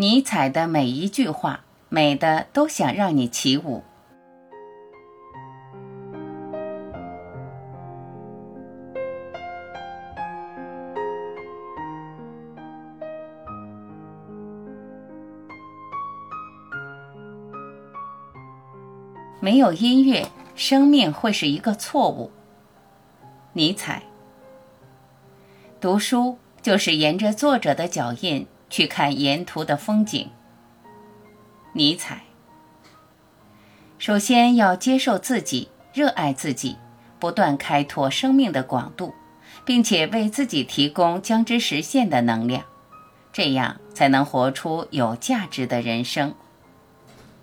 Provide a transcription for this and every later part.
尼采的每一句话，美的都想让你起舞。没有音乐，生命会是一个错误。尼采。读书就是沿着作者的脚印去看沿途的风景。尼采。首先要接受自己，热爱自己，不断开拓生命的广度，并且为自己提供将之实现的能量，这样才能活出有价值的人生。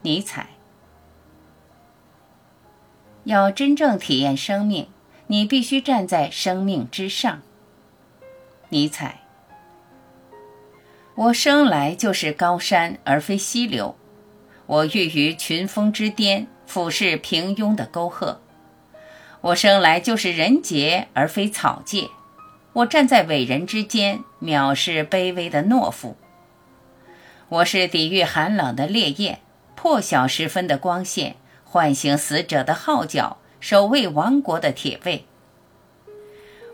尼采。要真正体验生命，你必须站在生命之上。尼采。我生来就是高山而非溪流，我郁于群峰之巅，俯视平庸的沟壑。我生来就是人杰而非草芥，我站在伟人之间，藐视卑微的懦夫。我是抵御寒冷的烈焰，破晓时分的光线。唤醒死者的号角，守卫王国的铁卫。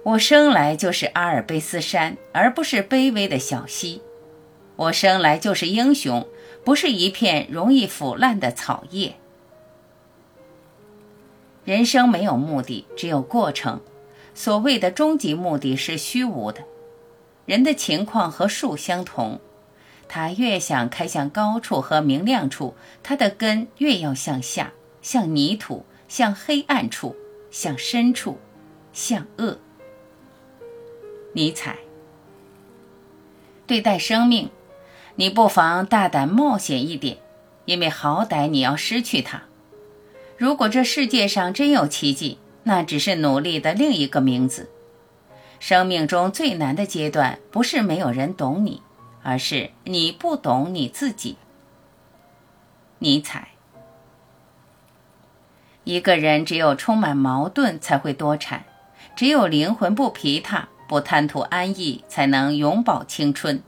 我生来就是阿尔卑斯山，而不是卑微的小溪。我生来就是英雄，不是一片容易腐烂的草叶。人生没有目的，只有过程。所谓的终极目的是虚无的。人的情况和树相同，它越想开向高处和明亮处，它的根越要向下。向泥土，向黑暗处，向深处，向恶。尼采。对待生命，你不妨大胆冒险一点，因为好歹你要失去它。如果这世界上真有奇迹，那只是努力的另一个名字。生命中最难的阶段，不是没有人懂你，而是你不懂你自己。尼采。一个人只有充满矛盾才会多产，只有灵魂不疲沓、不贪图安逸，才能永葆青春。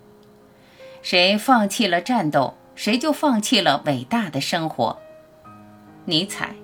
谁放弃了战斗，谁就放弃了伟大的生活。尼采。